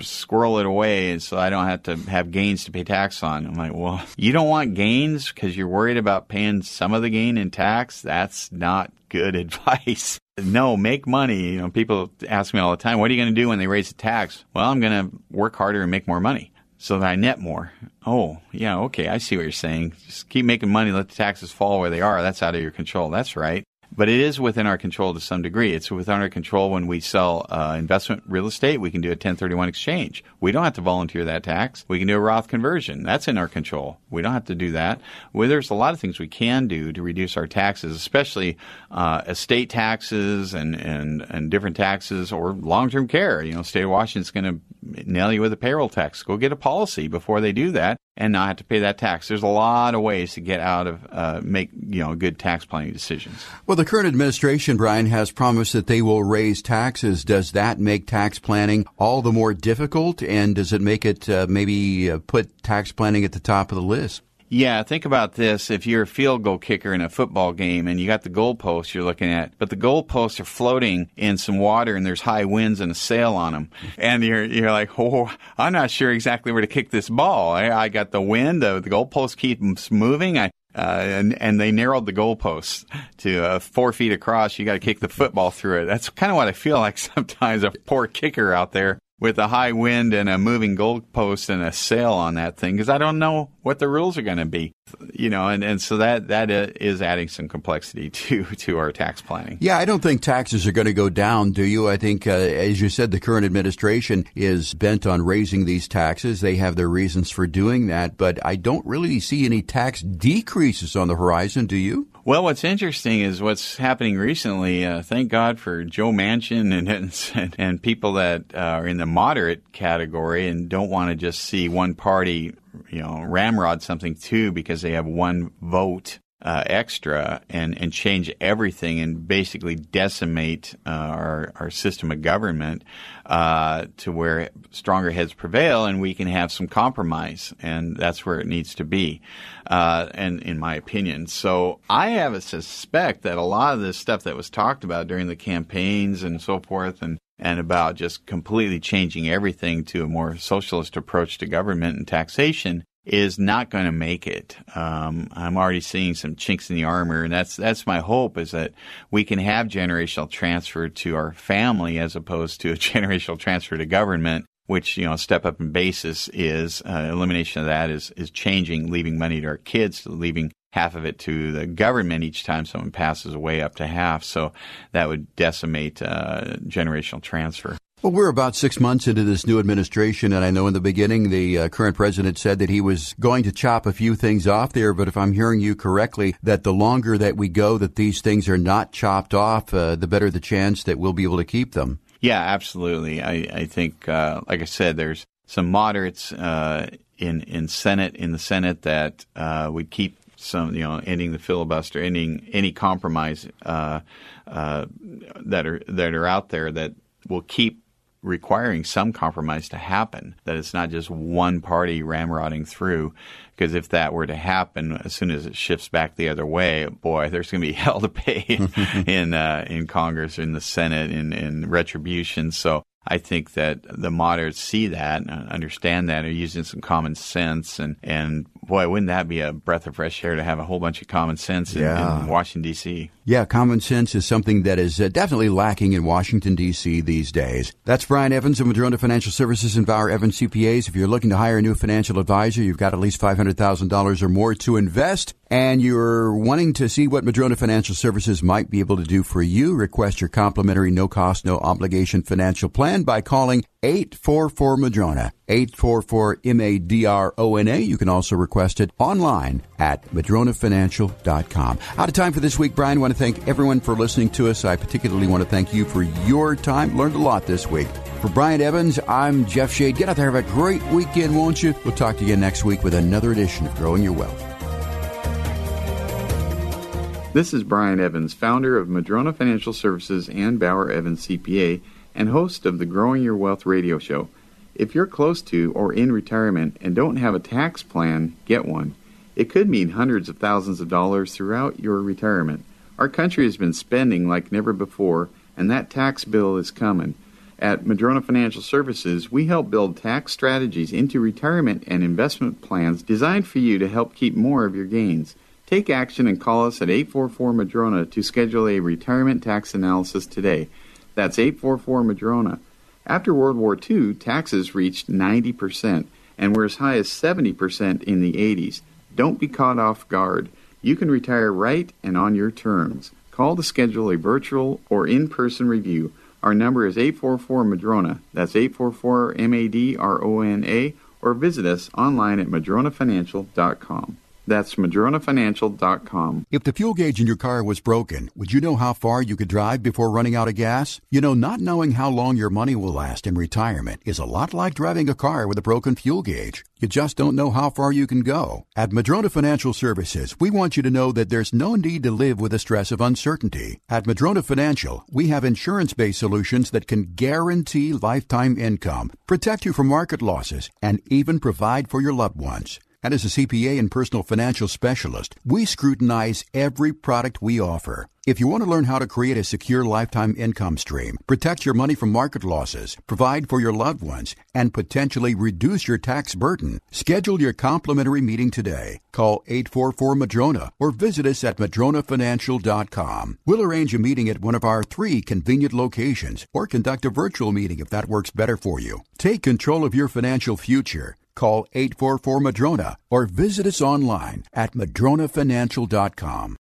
squirrel it away so I don't have to have gains to pay tax on. I'm like, well, you don't want gains because you're worried about paying some of the gain in tax. That's not good (laughs) advice. no, make money. You know, people ask me all the time, what are you going to do when they raise the tax? Well, I'm going to work harder and make more money so that I net more. Oh, yeah, okay, I see what you're saying. Just keep making money, let the taxes fall where they are. That's out of your control. That's right. But it is within our control to some degree. It's within our control when we sell uh, investment real estate. We can do a 1031 exchange. We don't have to volunteer that tax. We can do a Roth conversion. That's in our control. We don't have to do that. Well, there's a lot of things we can do to reduce our taxes, especially uh, estate taxes and, and, and different taxes or long term care. You know, state of Washington's going to nail you with a payroll tax. Go get a policy before they do that and not have to pay that tax. There's a lot of ways to get out of uh, make you know good tax planning decisions. Well, the current administration, Brian, has promised that they will raise taxes. Does that make tax planning all the more difficult, and does it make it uh, maybe uh, put tax planning at the top of the list? Yeah, think about this. If you're a field goal kicker in a football game and you got the goalposts you're looking at, but the goalposts are floating in some water and there's high winds and a sail on them, and you're you're like, oh, I'm not sure exactly where to kick this ball. I, I got the wind, the, the goalposts keep moving. I uh, and and they narrowed the goalposts to uh, four feet across. You got to kick the football through it. That's kind of what I feel like (laughs) sometimes. A poor kicker out there with a high wind and a moving goalpost and a sail on that thing because I don't know what the rules are going to be, you know, and, and so that that is adding some complexity (laughs) to to our tax planning. Yeah, I don't think taxes are going to go down, do you? I think, uh, as you said, the current administration is bent on raising these taxes. They have their reasons for doing that, but I don't really see any tax decreases on the horizon. Do you? Well, what's interesting is what's happening recently. Uh, thank God for Joe Manchin and (laughs) and, and people that uh, are in the moderate category and don't want to just see one party, you know, ramrod something too because they have one vote uh, extra and, and change everything and basically decimate uh, our, our system of government uh, to where stronger heads prevail and we can have some compromise. And that's where it needs to be, uh, and in my opinion. So I have a suspect that a lot of this stuff that was talked about during the campaigns and so forth and and about just completely changing everything to a more socialist approach to government and taxation is not going to make it. Um, I'm already seeing some chinks in the armor, and that's that's my hope is that we can have generational transfer to our family as opposed to a (laughs) generational transfer to government. Which you know, step up in basis is uh, elimination of that is is changing, leaving money to our kids, leaving half of it to the government each time someone passes away up to half. So that would decimate uh, generational transfer. Well, we're about six months into this new administration, and I know in the beginning the uh, current president said that he was going to chop a few things off there. But if I'm hearing you correctly, that the longer that we go, that these things are not chopped off, uh, the better the chance that we'll be able to keep them. Yeah, absolutely. I, I think, uh, like I said, there's some moderates uh, in in Senate in the Senate that uh, would keep some, you know, ending the filibuster, ending any compromise uh, that are that are out there that will keep requiring some compromise to happen, that it's not just one party ramrodding through. Because if that were to happen, as soon as it shifts back the other way, boy, there's going to be (laughs) hell to pay (laughs) in uh, in Congress, in the Senate, in, in retribution. So I think that the moderates see that and understand that, are using some common sense, and and boy, wouldn't that be a breath of fresh air to have a whole bunch of common sense in, yeah. in Washington D.C. Yeah, common sense is something that is uh, definitely lacking in Washington D.C. these days. That's Brian Evans of Madrona Financial Services and Bauer Evans CPAs. If you're looking to hire a new financial advisor, you've got at least five hundred thousand dollars or more to invest. and you're wanting to see what Madrona Financial Services might be able to do for you, request your complimentary no cost, no obligation financial plan by calling 844 Madrona. 844 M A D R O N A. You can also request it online at madronafinancial.com. Out of time for this week, Brian. I want to thank everyone for listening to us. I particularly want to thank you for your time. Learned a lot this week. For Brian Evans, I'm Jeff Shade. Get out there, have a great weekend, won't you? We'll talk to you again next week with another edition of Growing Your Wealth. This is Brian Evans, founder of Madrona Financial Services and Bauer Evans CPA, and host of the Growing Your Wealth radio show. If you're close to or in retirement and don't have a tax plan, get one. It could mean hundreds of thousands of dollars throughout your retirement. Our country has been spending like never before, and that tax bill is coming. At Madrona Financial Services, we help build tax strategies into retirement and investment plans designed for you to help keep more of your gains. Take action and call us at 844 Madrona to schedule a retirement tax analysis today. That's 844 Madrona. After World War II, taxes reached 90% and were as high as 70% in the 80s. Don't be caught off guard. You can retire right and on your terms. Call to schedule a virtual or in person review. Our number is 844 Madrona. That's 844 M A D R O N A, or visit us online at madronafinancial.com. That's madronafinancial.com. If the fuel gauge in your car was broken, would you know how far you could drive before running out of gas? You know, not knowing how long your money will last in retirement is a lot like driving a car with a broken fuel gauge. You just don't know how far you can go. At Madrona Financial Services, we want you to know that there's no need to live with the stress of uncertainty. At Madrona Financial, we have insurance based solutions that can guarantee lifetime income, protect you from market losses, and even provide for your loved ones. And as a CPA and personal financial specialist, we scrutinize every product we offer. If you want to learn how to create a secure lifetime income stream, protect your money from market losses, provide for your loved ones, and potentially reduce your tax burden, schedule your complimentary meeting today. Call 844 Madrona or visit us at madronafinancial.com. We'll arrange a meeting at one of our three convenient locations or conduct a virtual meeting if that works better for you. Take control of your financial future. Call 844 Madrona or visit us online at madronafinancial.com.